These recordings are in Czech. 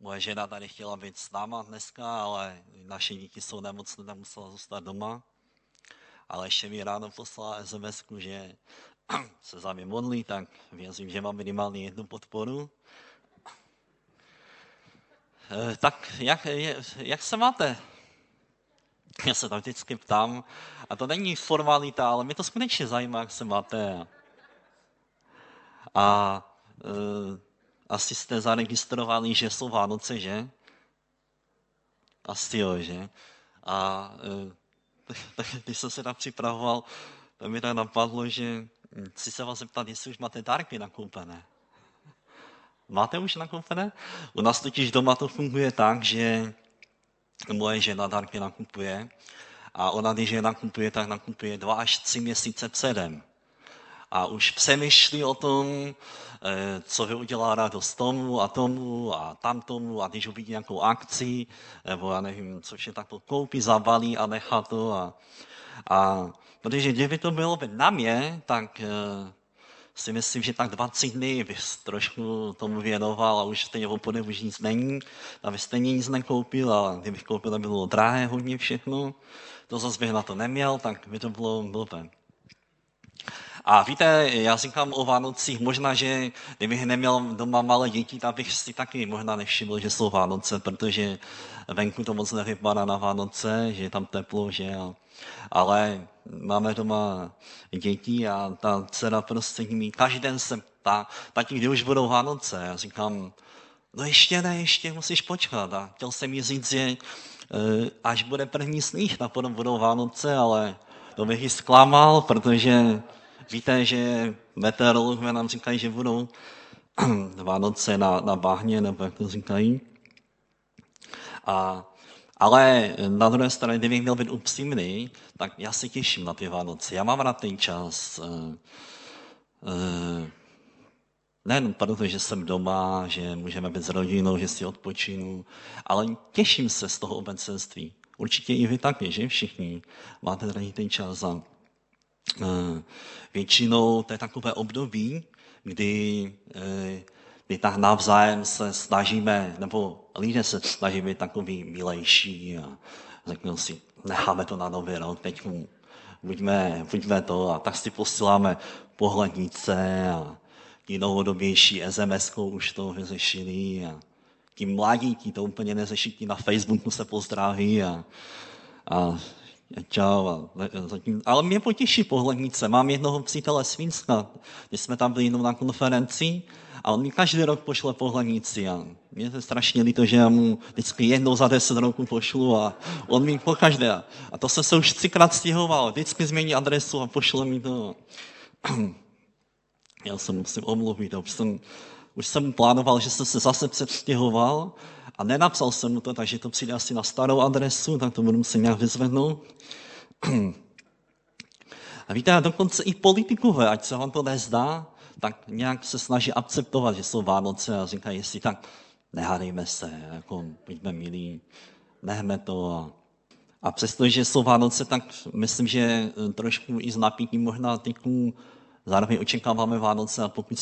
moje žena tady chtěla být s náma dneska, ale naše děti jsou nemocné, tak musela zůstat doma. Ale ještě mi ráno poslala sms že se za mě modlí, tak věřím, že mám minimálně jednu podporu. Eh, tak jak, jak se máte? Já se tam vždycky ptám, a to není formalita, ale mě to skutečně zajímá, jak se máte. A uh, asi jste zaregistrovali, že jsou Vánoce, že? Asi jo, že? A uh, když jsem se tam připravoval, to mi tak napadlo, že chci se vás zeptat, jestli už máte dárky nakoupené. Máte už nakoupené? U nás totiž doma to funguje tak, že moje žena dárky nakupuje a ona, když je nakupuje, tak nakupuje dva až tři měsíce předem. A už přemýšlí o tom, eh, co by udělá radost tomu a tomu a tamtomu a když uvidí nějakou akci, nebo já nevím, co vše tak koupí, zabalí a nechá to. A, a protože kdyby to bylo na mě, tak eh, si myslím, že tak 20 dny bys trošku tomu věnoval a už stejně obchodem už nic není, a vy stejně nic nekoupil a kdybych koupil, bylo drahé hodně všechno. To zase bych na to neměl, tak by to bylo blbé. A víte, já říkám o Vánocích, možná, že kdybych neměl doma malé děti, tak bych si taky možná nevšiml, že jsou Vánoce, protože venku to moc nevypadá na Vánoce, že je tam teplo, že a, ale máme doma děti a ta dcera prostě mi každý den se ptá, tati, kdy už budou Vánoce? Já říkám, no ještě ne, ještě musíš počkat. A chtěl jsem jí říct, že e, až bude první sníh, tak potom budou Vánoce, ale to bych ji zklamal, protože víte, že meteorologové nám říkají, že budou Vánoce na, na bahně, nebo jak to říkají. A ale na druhé straně, kdybych měl být upřímný, tak já se těším na ty Vánoce. Já mám rád ten čas. Uh, uh, nejen proto, že jsem doma, že můžeme být s rodinou, že si odpočinu, ale těším se z toho obecenství. Určitě i vy taky, že všichni máte tady ten čas. A, většinou to je takové období, kdy my tak navzájem se snažíme, nebo lidé se snaží být takový milejší a řeknou si, necháme to na nový rok, teď buďme, buďme to a tak si posíláme pohlednice a ti novodobější sms už to vyřešili a ti mladí ti to úplně neřeší, ti na Facebooku se pozdraví a, a čau. Ale mě potěší pohlednice. Mám jednoho přítele z Finska, když jsme tam byli jenom na konferenci a on mi každý rok pošle pohlednici a mě je strašně líto, že já mu vždycky jednou za deset roků pošlu a on mi po každé. A to jsem se už třikrát stěhoval. Vždycky změní adresu a pošle mi to. Já se musím omluvit. Už jsem, už jsem plánoval, že jsem se zase předstěhoval a nenapsal jsem mu to, takže to přijde asi na starou adresu, tak to budu muset nějak vyzvednout. A víte, dokonce i politikové, ať se vám to nezdá, tak nějak se snaží akceptovat, že jsou Vánoce a říkají, jestli tak nehádejme se, jako buďme milí, nehme to. A, a přestože jsou Vánoce, tak myslím, že trošku i z napětí možná tyku zároveň očekáváme Vánoce a pokud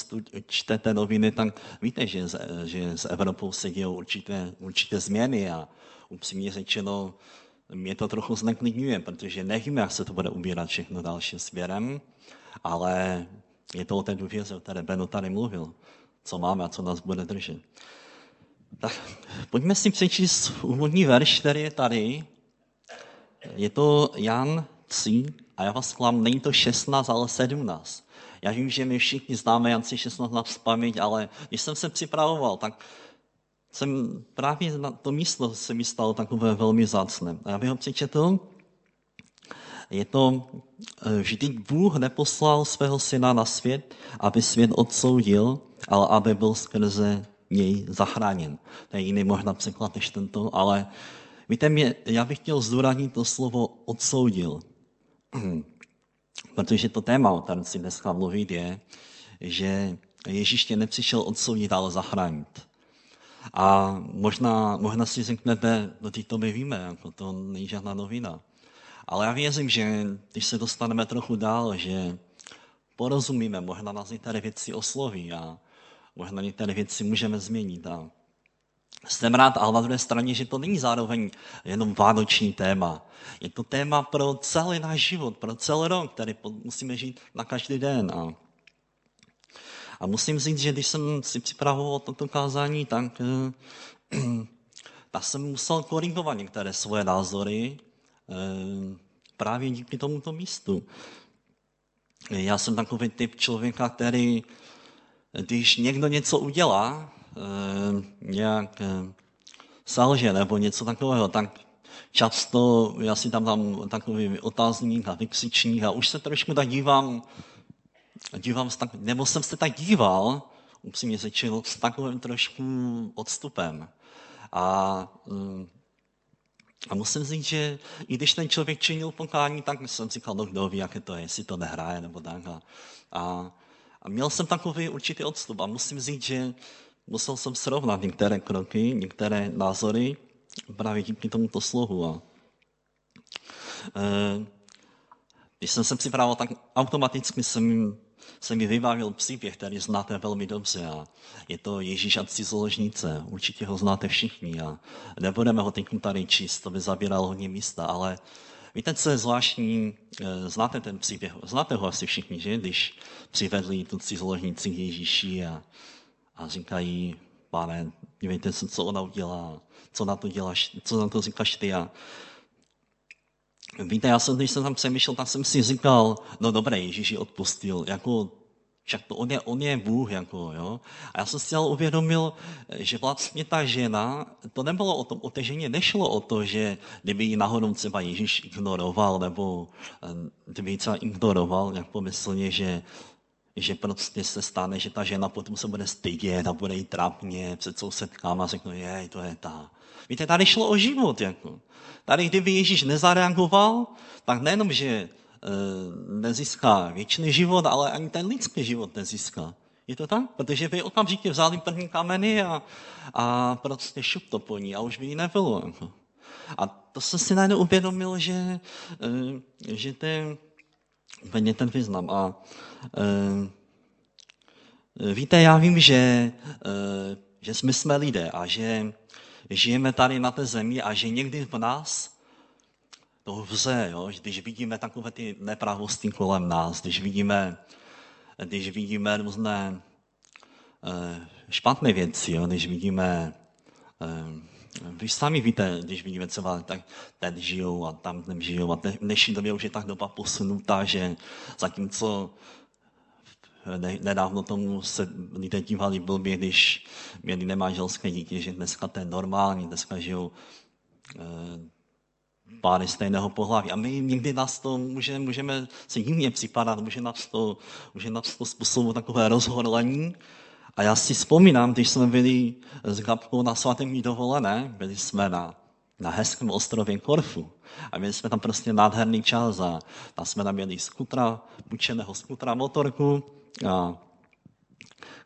čtete noviny, tak víte, že, že s Evropou se dějí určité, určité změny a upřímně řečeno, mě to trochu zneklidňuje, protože nevíme, jak se to bude ubírat všechno dalším směrem, ale je to o té důvěře, o které Beno tady mluvil, co máme a co nás bude držet. Tak pojďme si přečíst úvodní verš, který je tady. Je to Jan 3 a já vás klam, není to 16, ale 17. Já vím, že my všichni známe Jan 3, 16 na paměť, ale když jsem se připravoval, tak jsem právě na to místo se mi stalo takové velmi zácné. A já bych ho přečetl. Je to, eh, vždyť Bůh neposlal svého syna na svět, aby svět odsoudil, ale aby byl skrze něj zachráněn. To je jiný možná překlad než tento, ale víte, mě, já bych chtěl zdůraznit to slovo odsoudil. Protože to téma, o kterém si dneska mluvit, je, že Ježíš tě nepřišel odsoudit, ale zachránit. A možná, možná si řeknete, no ty to my víme, jako to není žádná novina. Ale já věřím, že když se dostaneme trochu dál, že porozumíme, možná nás některé věci osloví a možná některé věci můžeme změnit. A jsem rád, ale na druhé straně, že to není zároveň jenom vánoční téma. Je to téma pro celý náš život, pro celý rok, který musíme žít na každý den. A, a musím říct, že když jsem si připravoval toto kázání, tak, eh, tak jsem musel korigovat některé svoje názory eh, právě díky tomuto místu. Já jsem takový typ člověka, který, když někdo něco udělá, nějak eh, selže nebo něco takového, tak často já si tam dám takový otázník a vykřičník a už se trošku tak dívám, dívám tak, nebo jsem se tak díval, upřímně řečeno, s takovým trošku odstupem. A, eh, a musím říct, že i když ten člověk činil pokání, tak jsem říkal, no kdo ví, jaké to je, jestli to nehraje nebo tak. A, a, a měl jsem takový určitý odstup a musím říct, že musel jsem srovnat některé kroky, některé názory právě díky tomuto slohu. A, e, když jsem se připravil, tak automaticky jsem, se mi vybavil příběh, který znáte velmi dobře. A je to Ježíš a cizoložnice. Určitě ho znáte všichni. A nebudeme ho teď tady číst, to by zabíralo hodně místa, ale Víte, co je zvláštní? E, znáte ten příběh, znáte ho asi všichni, že? Když přivedli tu cizoložnici Ježíši a a říkají, pane, dívejte se, co ona udělá, co na to děláš, co na to říkáš ty a Víte, já jsem, když jsem tam přemýšlel, tak jsem si říkal, no dobré, Ježíš odpustil, jako však to on je, on je Bůh, jako, jo. A já jsem si ale uvědomil, že vlastně ta žena, to nebylo o tom, o té ženě nešlo o to, že kdyby ji náhodou třeba Ježíš ignoroval, nebo eh, kdyby ji třeba ignoroval, jak pomyslně, že že prostě se stane, že ta žena potom se bude stydět a bude jí trápně před sousedkama a řekne, jej, to je ta. Víte, tady šlo o život. Jako. Tady, kdyby Ježíš nezareagoval, tak nejenom, že e, nezíská věčný život, ale ani ten lidský život nezíská. Je to tak? Protože by okamžitě vzali první kameny a, a prostě šup to po ní a už by jí nebylo. Jako. A to jsem si najednou uvědomil, že, e, že ten, úplně ten význam. A víte, já vím, že, e, že jsme jsme lidé a že žijeme tady na té zemi a že někdy v nás to vze, jo? když vidíme takové ty nepravosti kolem nás, když vidíme, když vidíme různé e, špatné věci, jo? když vidíme vy sami víte, když vidíme třeba, tak ten žijou a tam žijou a dnešní době už je tak doba posunutá, že zatímco nedávno tomu se lidé dívali blbě, když měli nemanželské dítě, že dneska to je normální, dneska žijou e, páry stejného pohlaví. A my někdy nás to může, můžeme se divně připadat, může nás to, může nás to způsobovat takové rozhorlení, a já si vzpomínám, když jsme byli s Gabkou na svatém dovolené, byli jsme na, na hezkém ostrově Korfu. A měli jsme tam prostě nádherný čas a tam jsme tam měli skutra, půjčeného skutra, motorku a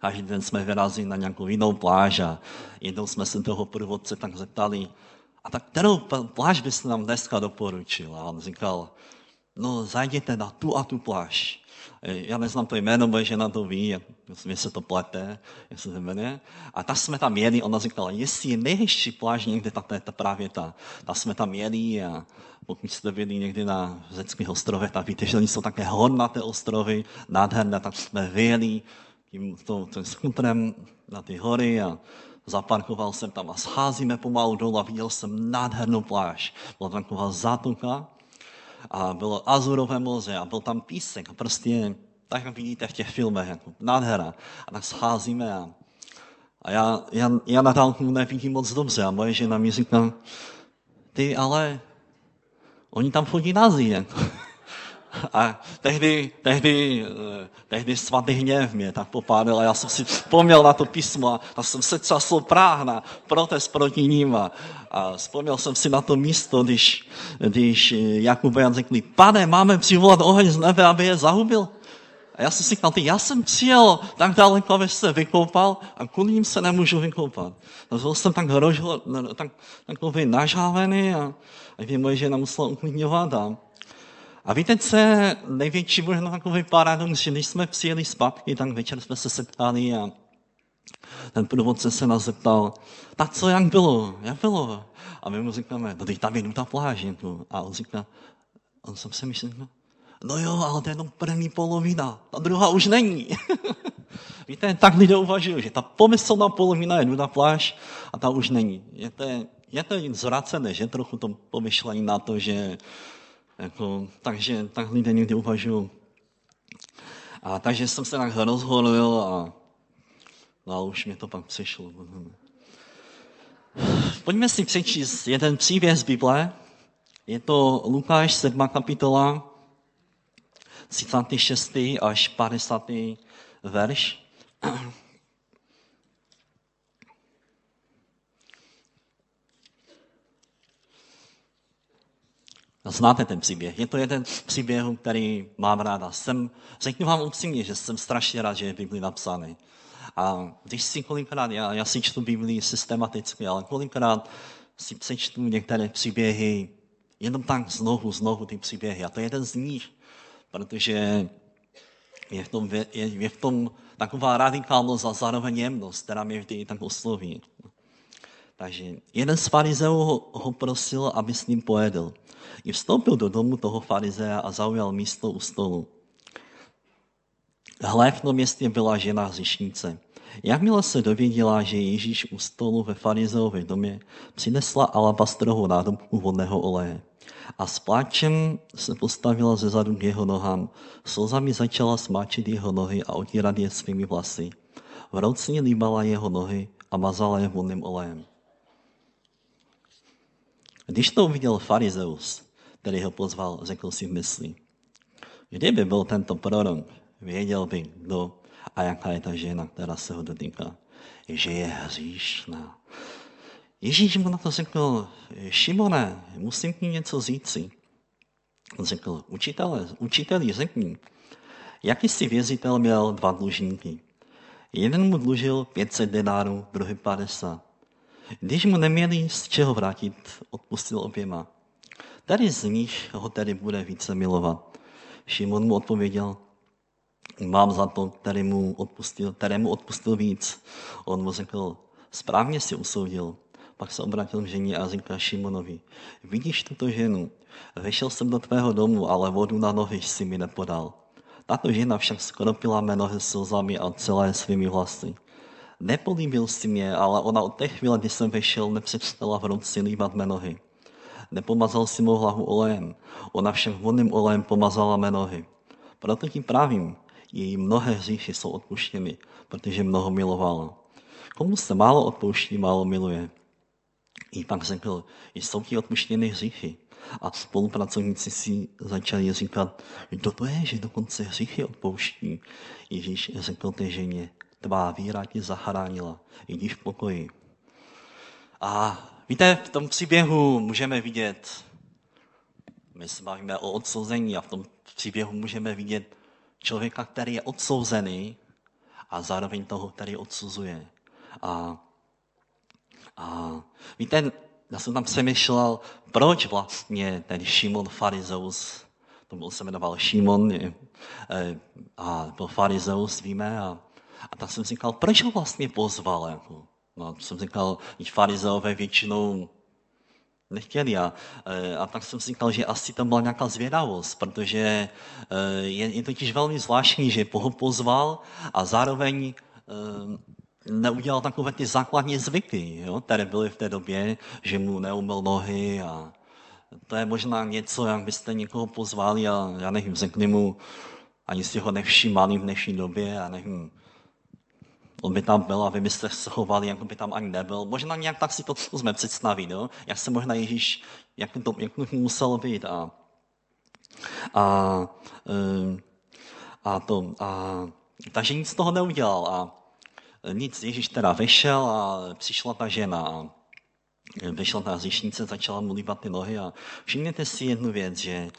každý den jsme vyrazili na nějakou jinou pláž a jednou jsme se toho průvodce tak zeptali, a tak kterou pláž byste nám dneska doporučil? A on říkal, no zajděte na tu a tu pláž. Já neznám to jméno, moje žena to ví, mě se to plete, jak se jmenuje. A ta jsme tam jeli, ona říkala, jestli je nejhezčí pláž někde, to je ta právě ta. Ta jsme tam jeli a pokud jste byli někdy na řeckých ostrovech, tak víte, že oni jsou také hornaté ostrovy, nádherné, tak jsme vyjeli tím, to, tím skutrem na ty hory a zaparkoval jsem tam a scházíme pomalu dolů a viděl jsem nádhernou pláž. Byla taková zátoka a bylo Azurové moře a byl tam písek a prostě tak jak vidíte v těch filmech, jako nádhera. A tak scházíme a, a já, já, já na dálku nevidím moc dobře a moje žena mi říká, ty ale oni tam chodí na zí, jako. A tehdy, tehdy, eh, tehdy svatý hněv mě tak popádal a já jsem si vzpomněl na to písmo a jsem se časl práh na protest proti ním a, a vzpomněl jsem si na to místo, když, když Jakub Jan řekli, pane, máme přivolat oheň z nebe, aby je zahubil. A já jsem si říkal, já jsem přijel tak daleko, aby se vykoupal a kvůli ním se nemůžu vykoupat. A byl jsem tak, rožho, tak takový nažávený a, a moje žena musela uklidňovat a, a víte, co je největší možná takový paradox, že když jsme přijeli zpátky, tak večer jsme se setkali a, ten průvodce se nás zeptal, tak co, jak bylo, jak bylo? A my mu říkáme, no teď tam je ta pláž. A on říká, on jsem si myslel, no, no jo, ale to je jenom první polovina, ta druhá už není. Víte, tak lidé uvažují, že ta pomyslná polovina je na pláž a ta už není. Je to, je to zvracené, že trochu to pomyšlení na to, že jako, takže tak lidé někdy uvažují. A takže jsem se tak rozholil a, no a už mi to pak přišlo. Pojďme si přečíst jeden příběh z Bible. Je to Lukáš 7. kapitola, 36. až 50. verš. Znáte ten příběh. Je to jeden z příběhů, který mám ráda. Jsem, řeknu vám upřímně, že jsem strašně rád, že je Bibli napsaný. A když si kolikrát, já, já si čtu Biblii systematicky, ale kolikrát si přečtu některé příběhy, jenom tak znovu, znovu ty příběhy. A to je jeden z nich, protože je v tom, je, je v tom taková radikálnost a zároveň jemnost, která mě vždy tak osloví. Takže jeden z farizeů ho, ho prosil, aby s ním pojedl. I vstoupil do domu toho farizea a zaujal místo u stolu. Hle, v tom městě byla žena hřišnice. Jakmile se dověděla, že Ježíš u stolu ve farizeově domě, přinesla alabastrovou nádobku vodného oleje. A s pláčem se postavila ze zadu k jeho nohám. Slzami začala smáčit jeho nohy a otírat je svými vlasy. V ruce líbala jeho nohy a mazala je vodným olejem. Když to uviděl farizeus, který ho pozval, řekl si v mysli, kdyby byl tento prorok, věděl by, kdo a jaká je ta žena, která se ho dotýká, že je hříšná. Ježíš mu na to řekl, Šimone, musím ti něco říci. On řekl, učitele, učiteli, řekni, jaký si vězitel měl dva dlužníky. Jeden mu dlužil 500 denárů, druhý 50. Když mu neměli z čeho vrátit, odpustil oběma. Tady z nich ho tedy bude více milovat. Šimon mu odpověděl, mám za to, kterému odpustil, kterému odpustil víc. On mu řekl, správně si usoudil. Pak se obratil k ženě a říká Šimonovi, vidíš tuto ženu? Vešel jsem do tvého domu, ale vodu na nohy si mi nepodal. Tato žena však skropila mé nohy slzami a celé svými vlasy. Nepolíbil si mě, ale ona od té chvíle, kdy jsem vešel, nepřestala v ruce líbat mé nohy. Nepomazal si mou hlavu olejem, ona však vodným olejem pomazala mé nohy. Proto ti právím, její mnohé hříchy jsou odpuštěny, protože mnoho milovala. Komu se málo odpouští, málo miluje. I pak řekl, jsou ti odpuštěny hříchy. A spolupracovníci si začali říkat, kdo to je, že dokonce hříchy odpouští. Ježíš řekl té ženě, tvá víra tě zachránila, jdi v pokoji. A víte, v tom příběhu můžeme vidět, my se bavíme o odsouzení a v tom příběhu můžeme vidět člověka, který je odsouzený a zároveň toho, který odsuzuje. A, a víte, já jsem tam přemýšlel, proč vlastně ten Šimon Farizeus, to byl se jmenoval Šimon, a byl Farizeus, víme, a a tak jsem říkal, proč ho vlastně pozval? Jako? No, jsem říkal, že farizeové většinou nechtěli. A, e, a tak jsem si říkal, že asi tam byla nějaká zvědavost, protože e, je, je totiž velmi zvláštní, že ho pozval a zároveň e, neudělal takové ty základní zvyky, jo, které byly v té době, že mu neumyl nohy a to je možná něco, jak byste někoho pozvali a já nevím, řekli mu, ani si ho nevšímali v dnešní době, já nevím, on by tam byl a vy byste se chovali, jako by tam ani nebyl. Možná nějak tak si to jsme představit, jo? jak se možná Ježíš, jak to, jak to muselo být. A, a, eh, a, to, a, takže nic z toho neudělal. A nic, Ježíš teda vyšel a přišla ta žena a vyšla ta zjišnice, začala mu líbat ty nohy a všimněte si jednu věc, že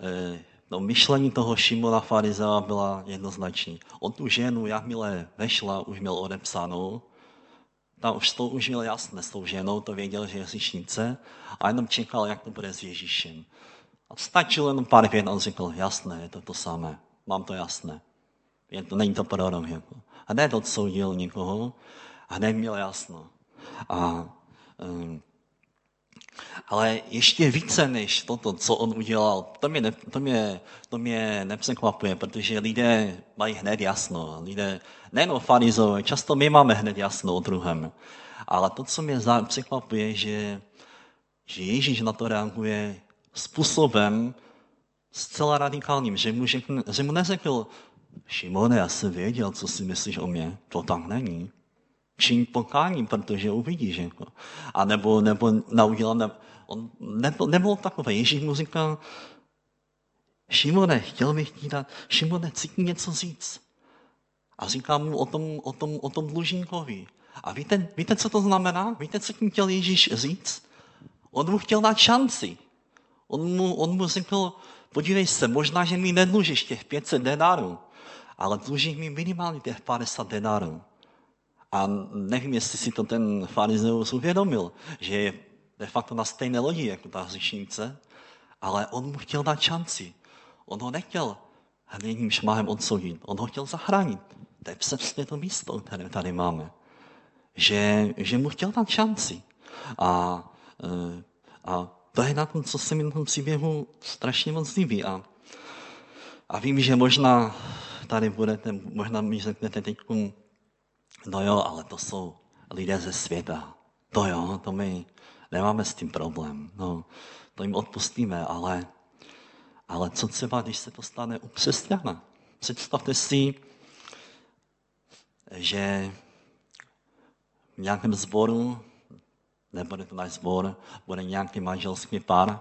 eh, No, myšlení toho Šimona Farizea byla jednoznační. On tu ženu, jakmile vešla, už měl odepsanou, tam už to už měl jasné s tou ženou, to věděl, že je hřišnice a jenom čekal, jak to bude s Ježíšem. A stačilo jenom pár vět, on řekl, jasné, je to to samé, mám to jasné. Je to, není to prorok. Jako. Hned odsoudil někoho a hned měl jasno. A, um, ale ještě více než toto, co on udělal, to mě, to mě, to mě nepřekvapuje, protože lidé mají hned jasno. Lidé, nejen farizové, často my máme hned jasno o druhém. Ale to, co mě překvapuje, že, že Ježíš na to reaguje způsobem zcela radikálním, že mu, řekne, že mu neřekl, Šimone, já jsem věděl, co si myslíš o mě. To tam není. Čiň pokání, protože uvidíš. Jako. A nebo, nebo naudělal, ne, on nebyl, nebyl takové. Ježíš mu říkal, Šimone, chtěl bych ti dát, Šimone, cítí něco říct. A říká mu o tom, o tom, o tom dlužníkovi. A víte, víte, co to znamená? Víte, co tím chtěl Ježíš říct? On mu chtěl dát šanci. On mu, on mu řekl, podívej se, možná, že mi nedlužíš těch 500 denárů, ale dlužíš mi minimálně těch 50 denárů. A nevím, jestli si to ten farizeus uvědomil, že je de facto na stejné lodi jako ta hřišnice, ale on mu chtěl dát šanci. On ho nechtěl hnedním šmahem odsoudit. On ho chtěl zachránit. To je přesně to místo, které tady máme. Že, že mu chtěl dát šanci. A, e, a to je na tom, co se mi na tom příběhu strašně moc líbí. A, a vím, že možná tady budete, možná mi řeknete teď, no jo, ale to jsou lidé ze světa. To jo, to my nemáme s tím problém. No, to jim odpustíme, ale, ale co třeba, když se to stane u křesťana? Představte si, že v nějakém sboru, nebude to náš sbor, bude nějaký manželský pár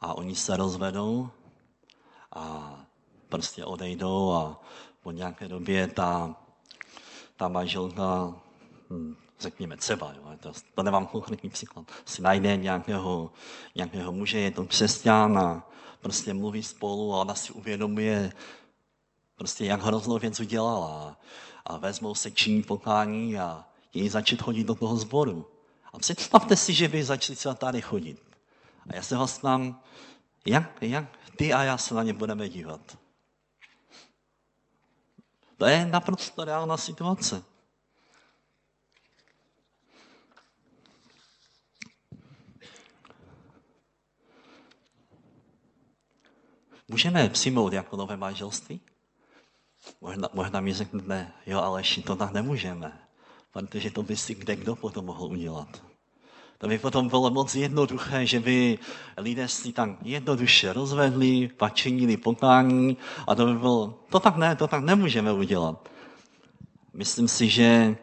a oni se rozvedou a prostě odejdou a po nějaké době ta, ta manželka, hm, řekněme třeba, jo, to, to nemám konkrétní příklad, si najde nějakého, nějakého muže, je to křesťan a prostě mluví spolu a ona si uvědomuje, prostě jak hroznou věc udělala a vezmou se činí pokání a jej začít chodit do toho sboru. A představte si, že by začali třeba tady chodit. A já se vás tam, jak, jak ty a já se na ně budeme dívat. To je naprosto reálná situace. Můžeme přijmout jako nové manželství? Možná, možná mi řeknete, jo, ale to tak nemůžeme, protože to by si kde kdo potom mohl udělat. To by potom bylo moc jednoduché, že by lidé si tam jednoduše rozvedli, pak činili pokání a to by bylo, to tak ne, to tak nemůžeme udělat. Myslím si, že,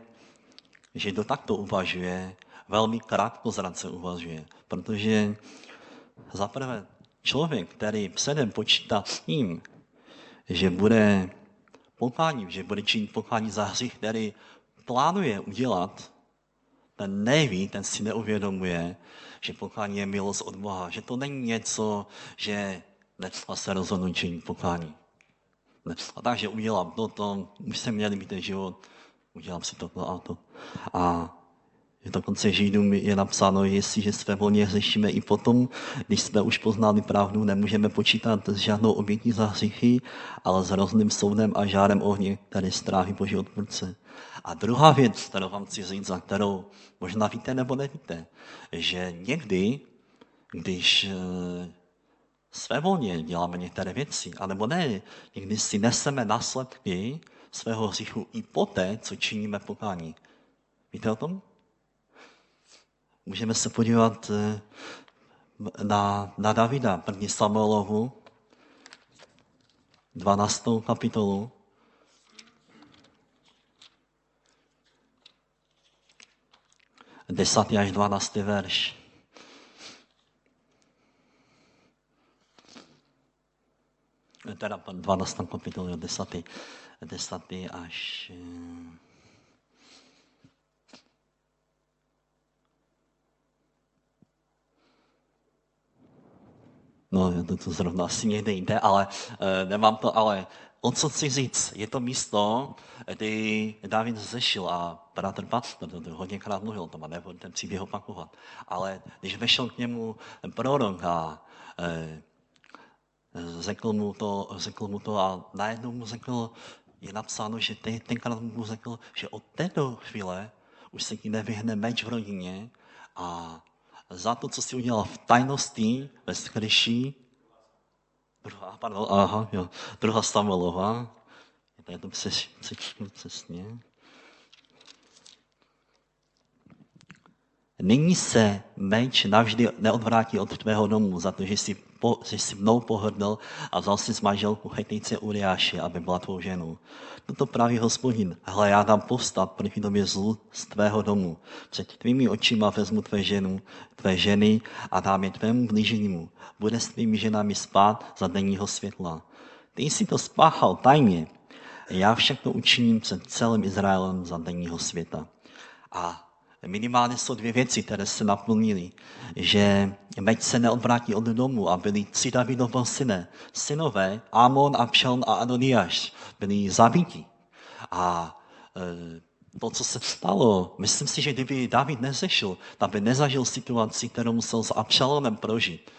že to takto uvažuje, velmi krátkozrace uvažuje, protože zaprvé člověk, který předem počítá s tím, že bude pokání, že bude činit pokání za hřích, který plánuje udělat, ten neví, ten si neuvědomuje, že pokání je milost od Boha, že to není něco, že dneska se rozhodnu činit pokání. A takže udělám toto, už jsem měl být ten život, udělám si toto a to. A dokonce Židům je napsáno, jestliže své volně řešíme i potom, když jsme už poznali pravdu, nemůžeme počítat s žádnou obětí za hřichy, ale s hrozným soudem a žárem ohně, který stráví Boží odpůrce. A druhá věc, kterou vám chci říct, za kterou možná víte nebo nevíte, že někdy, když eh, své volně děláme některé věci, anebo ne, někdy si neseme následky svého hříchu i poté, co činíme pokání. Víte o tom? Můžeme se podívat eh, na, na Davida, první Samuelovu, 12. kapitolu. 10. až 12. verš. Teda 12. kapitol, 10. 10. až No, to, to zrovna asi někde jde, ale uh, nemám to, ale o co chci říct, je to místo, kdy David zešil a bratr pastor, to, to hodněkrát mluvil to nebudu ten příběh opakovat, ale když vešel k němu prorok a uh, řekl mu to, řekl mu to a najednou mu řekl, je napsáno, že ten, tenkrát mu řekl, že od této chvíle už se ti nevyhne meč v rodině a za to, co jsi udělal v tajnosti, ve skryši, druhá, pardon, aha, jo, druhá Samuelova, je to přečtu přesně. Nyní se meč navždy neodvrátí od tvého domu za to, že jsi, po, jsi mnou pohrdl a vzal si z manželku Hetejce Uriáše, aby byla tvou ženou. Toto praví hospodin. Hle, já dám povstat proti tobě zlu z tvého domu. Před tvými očima vezmu tvé ženu, tvé ženy a dám je tvému blíženímu. Bude s tvými ženami spát za denního světla. Ty jsi to spáchal tajně, já však to učiním před celým Izraelem za denního světa. A minimálně jsou dvě věci, které se naplnily. Že meď se neodvrátí od domu a byli tři Davidovo syne. Synové Amon, Abšalom a Adoniáš byli zabiti. A e, to, co se stalo, myslím si, že kdyby David nezešel, tak by nezažil situaci, kterou musel s Abšalomem prožít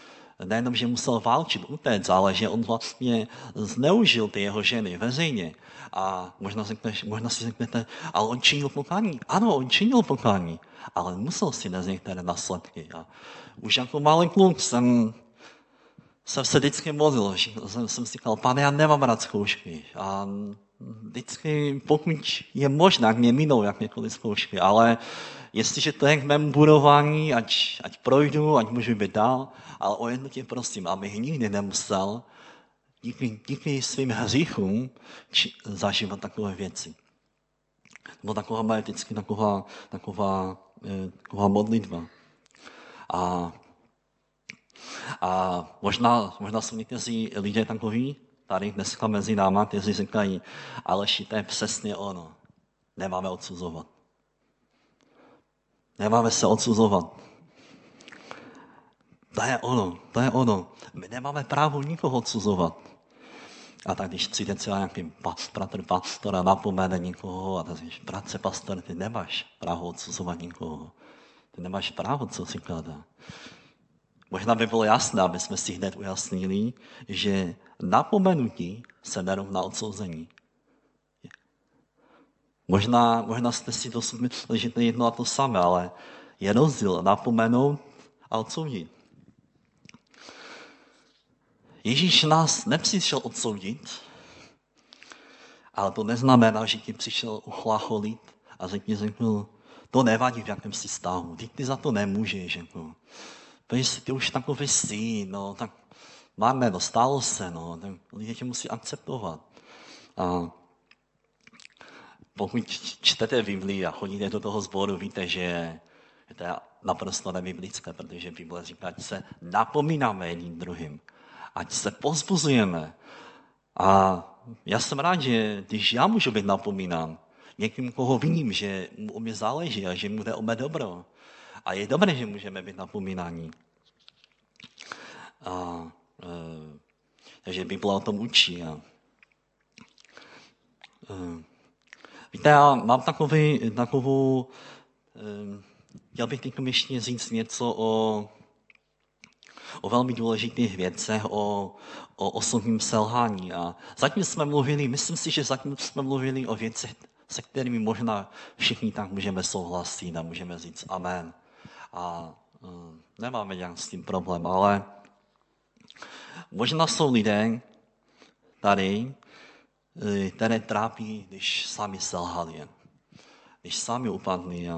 nejenom, že musel válčit, utéct, ale že on vlastně zneužil ty jeho ženy veřejně. A možná, řekneš, možná si řeknete, ale on činil pokání. Ano, on činil pokání, ale musel si nést některé následky. A už jako malý kluk jsem, jsem se vždycky modlil, že jsem, jsem si říkal, pane, já nemám rád zkoušky. A vždycky, pokud je možné, mě minou jakékoliv zkoušky, ale jestliže to je k mému budování, ať, ať projdu, ať můžu být dál, ale o jedno tě prosím, abych nikdy nemusel díky, díky svým hříchům či, zažívat takové věci. Nebo taková moje vždycky taková, taková, eh, taková modlitba. A, a možná, možná jsou někteří lidé takový, tady dneska mezi náma, kteří říkají, ale to je přesně ono. Nemáme odsuzovat. Nemáme se odsuzovat. To je ono, to je ono. My nemáme právo nikoho odsuzovat. A tak když přijde třeba nějaký bratr pastora, napomene někoho a tak říkáš, bratře pastor, ty nemáš právo odsuzovat nikoho. Ty nemáš právo, co si kládá. Možná by bylo jasné, aby jsme si hned ujasnili, že napomenutí se nerovná odsouzení. Možná, možná jste si mysleli, že to je jedno a to samé, ale je rozdíl napomenout a odsoudit. Ježíš nás nepřišel odsoudit, ale to neznamená, že ti přišel uchlacholit a že ti řekl, to nevadí v jakém si stavu, ty, ty za to nemůžeš. Jako. Protože ty už takový jsi, no, tak máme, no, stalo se, no, lidé tě musí akceptovat. A pokud čtete Biblii a chodíte do toho sboru, víte, že to je naprosto nebiblické, protože Bible říká, že se napomínáme jedním druhým ať se pozbuzujeme. A já jsem rád, že když já můžu být napomínán, někým, koho viním, že mu o mě záleží a že mu jde o mé dobro. A je dobré, že můžeme být napomínáni. A, takže Bible o tom učí. A, e, víte, já mám takový, takovou, chtěl bych teď ještě říct něco o o velmi důležitých věcech, o, o osobním selhání. A zatím jsme mluvili, myslím si, že zatím jsme mluvili o věcech, se kterými možná všichni tak můžeme souhlasit a můžeme říct amen. A nemáme nějak s tím problém, ale možná jsou lidé tady, eh, které trápí, když sami selhali, když sami upadli.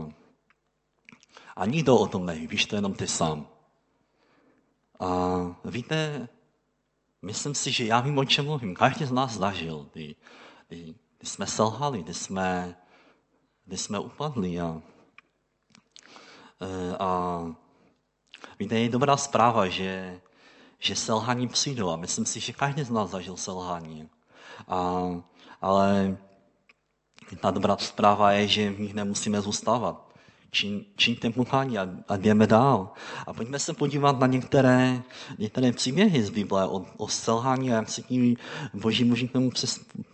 A, nikdo o tom neví, víš to jenom ty sám. A víte, myslím si, že já vím, o čem mluvím. Každý z nás zažil, kdy, kdy, kdy jsme selhali, kdy jsme, kdy jsme upadli. A, e, a víte, je dobrá zpráva, že, že selhání přijdou. A myslím si, že každý z nás zažil selhání. A, ale ta dobrá zpráva je, že v nich nemusíme zůstávat čin, čiňte pokání a, a jdeme dál. A pojďme se podívat na některé, některé příběhy z Bible o, o selhání a jak se tím boží muži k tomu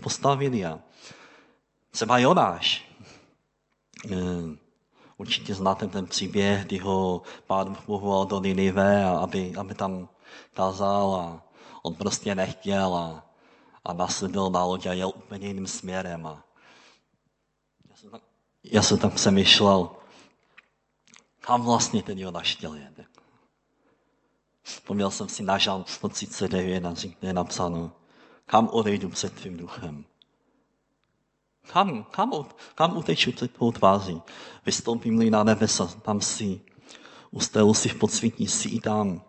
postavili. A třeba Jonáš. E, určitě znáte ten příběh, kdy ho pán povolal do Ninive, aby, aby tam kázal a on prostě nechtěl a, a nasedl na loď a jel úplně jiným směrem. A já jsem tak, já jsem tak přemýšlel, kam vlastně ten Jonáš chtěl jet. Vzpomněl jsem si na žalm 139 a je napsáno, kam odejdu před tvým duchem. Kam, kam, kam uteču před tvou tváří? Vystoupím-li na nebesa, tam si, ustélu si v podsvětí, si i tam.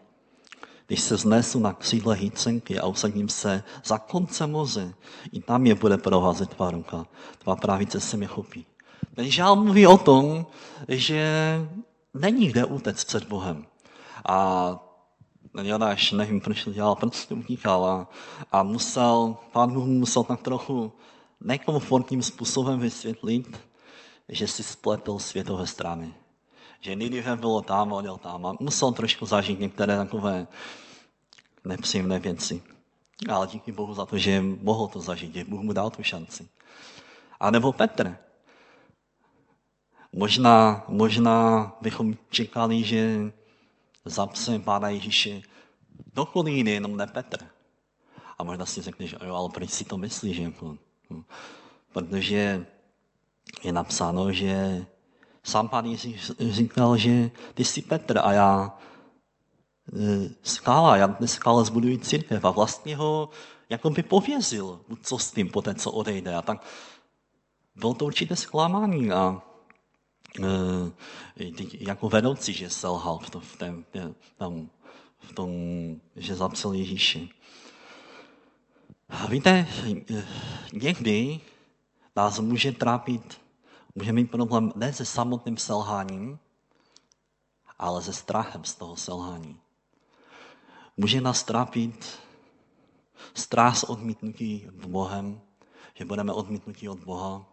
Když se znesu na křídle hýcenky a usadím se za konce moře, i tam je bude provázet tvá ruka. Tvá pravice se mě chopí. Ten žál mluví o tom, že není kde utéct před Bohem. A Jonáš, nevím, proč to dělal, prostě utíkal a, a musel, pán Bůh musel tak trochu nekomfortním způsobem vysvětlit, že si spletl světové strany. Že Ninive bylo tam odjel tam a musel trošku zažít některé takové nepříjemné věci. Ale díky Bohu za to, že mohl to zažít, že Bůh mu dal tu šanci. A nebo Petr. Možná, možná bychom čekali, že zapse Pána Ježíše kdokoliv jiný, jenom ne Petr. A možná si řekneš, jo, ale proč si to myslíš? Jako? Hm. Protože je napsáno, že sám pán Ježíš říkal, že ty jsi Petr a já e, skála, já dnes skála zbuduji církev a vlastně ho jako by povězil co s tím po té, co odejde. A tak bylo to určité zklamání a e, jako vedoucí, že selhal v, to, v, tém, tam, v tom, že zapsal Ježíši. Víte, někdy nás může trápit, může mít problém ne se samotným selháním, ale se strachem z toho selhání. Může nás trápit strach z odmítnutí Bohem, že budeme odmítnutí od Boha,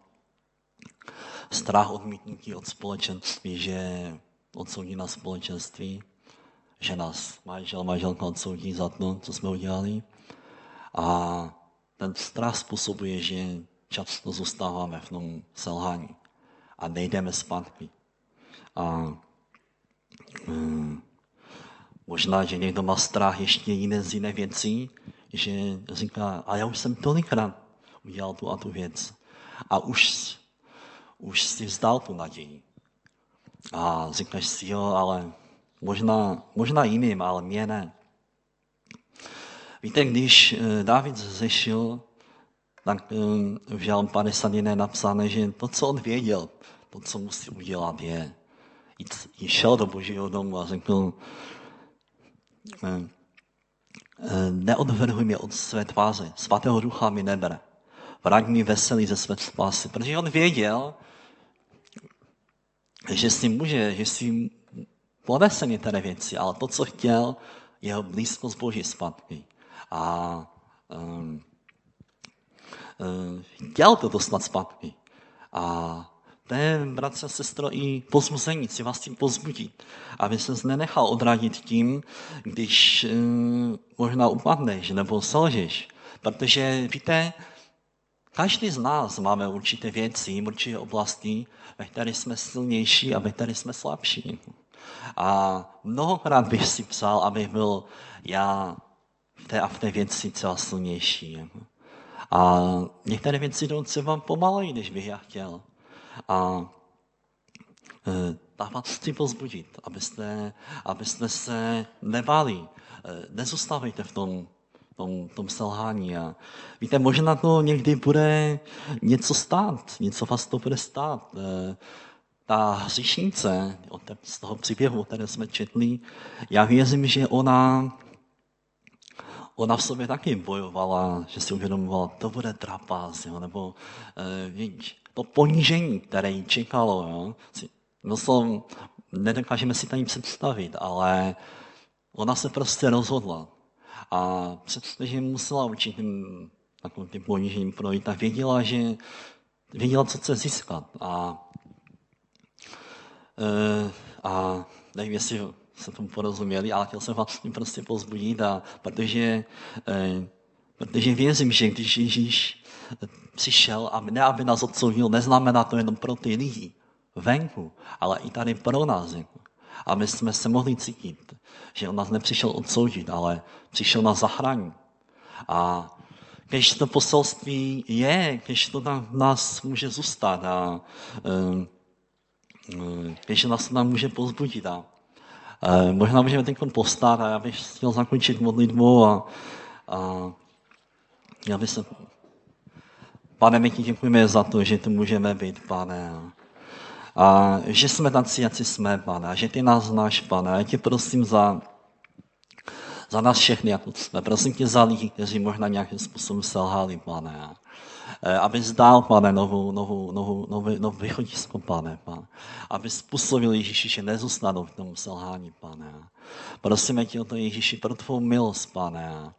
strach odmítnutí od společenství, že odsoudí na společenství, že nás manžel, manželka odsoudí za to, co jsme udělali. A ten strach způsobuje, že často zůstáváme v tom selhání a nejdeme zpátky. A um, možná, že někdo má strach ještě jiné z jiné věcí, že říká, a já už jsem tolikrát udělal tu a tu věc. A už, už si vzdal tu naději. A říkáš si, jo, ale možná, možná jiným, ale mě ne. Víte, když eh, David zešil, tak v Žalm 51 je napsané, že to, co on věděl, to, co musí udělat, je jít, šel do božího domu a řekl, eh, neodvrhuj mě od své tváře, svatého ducha mi nebere. Vrať mi veselý ze své spásy. Protože on věděl, že si může, že si ponese některé věci, ale to, co chtěl, jeho blízkost Boží zpátky a um, chtěl to dostat zpátky. A to je, bratře sestro, i pozbuzení, si vás tím pozbudit, aby se nenechal odradit tím, když um, možná upadneš nebo selžeš. Protože, víte, každý z nás máme určité věci, určité oblasti, ve kterých jsme silnější a ve kterých jsme slabší. A mnohokrát bych si psal, abych byl já v té a v té věci třeba silnější. A některé věci jdou třeba pomaleji, než bych já chtěl. A e, tak vás chci pozbudit, abyste, abyste se nebáli. E, nezůstávejte v tom, tom, tom selhání. A víte, možná to někdy bude něco stát, něco vás to bude stát. E, ta hřišnice z toho příběhu, které jsme četli, já věřím, že ona ona v sobě taky bojovala, že si uvědomovala, to bude trapas, jo, nebo e, to ponížení, které jí čekalo. Jo. No, to nedokážeme si ani představit, ale ona se prostě rozhodla. A přestože musela určitým takovým tím ponížením projít, tak věděla, že věděla, co chce získat. A, e, a nevím, jestli se tomu porozuměli, ale chtěl jsem vás tím prostě pozbudit, a protože, eh, protože věřím, že když Ježíš přišel a ne, aby nás odsoudil, neznamená to jenom pro ty lidi venku, ale i tady pro nás. A my jsme se mohli cítit, že on nás nepřišel odsoudit, ale přišel nás zachránit. A když to poselství je, když to na nás může zůstat a když nás nám může pozbudit. A, možná můžeme teď postat a já bych chtěl zakončit modlitbu a, a já bych se Pane, my ti děkujeme za to, že tu můžeme být, pane. A že jsme tací, jak jsme, pane. A že ty nás znáš, pane. A já tě prosím za, za nás všechny, jak jsme. Prosím tě za lidi, kteří možná nějakým způsobem selhali, pane. E, aby zdál, pane, novou, novou, novou, novou, novou východisko, pane, pane. Aby způsobil Ježíši, že nezůstanou v tom selhání, pane. Prosíme tě o to, Ježíši, pro tvou milost, pane.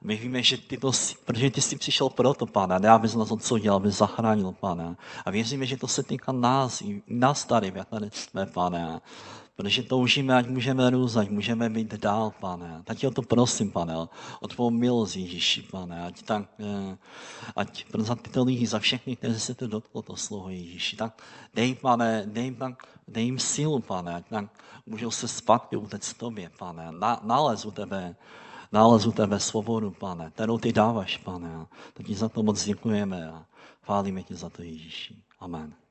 My víme, že ty to, protože ty jsi přišel proto, pane, ne abys nás odsoudil, aby zachránil, pane. A věříme, že to se týká nás, i nás tady, jak tady jsme, pane. Protože toužíme, ať můžeme růst, ať můžeme být dál, pane. Tak tě o to prosím, pane, o tvou milost, Ježíši, pane. Ať, tak, eh, ať za tyto lidi, za všechny, kteří se to dotklo, to slovo Ježíši. Tak dej, pane, dej, tak, dej jim sílu, pane, ať tak můžou se zpátky utéct tobě, pane. Na, nalez u tebe nalezu tebe svobodu, pane, kterou ty dáváš, pane. Tak ti za to moc děkujeme a chválíme tě za to, Ježíši. Amen.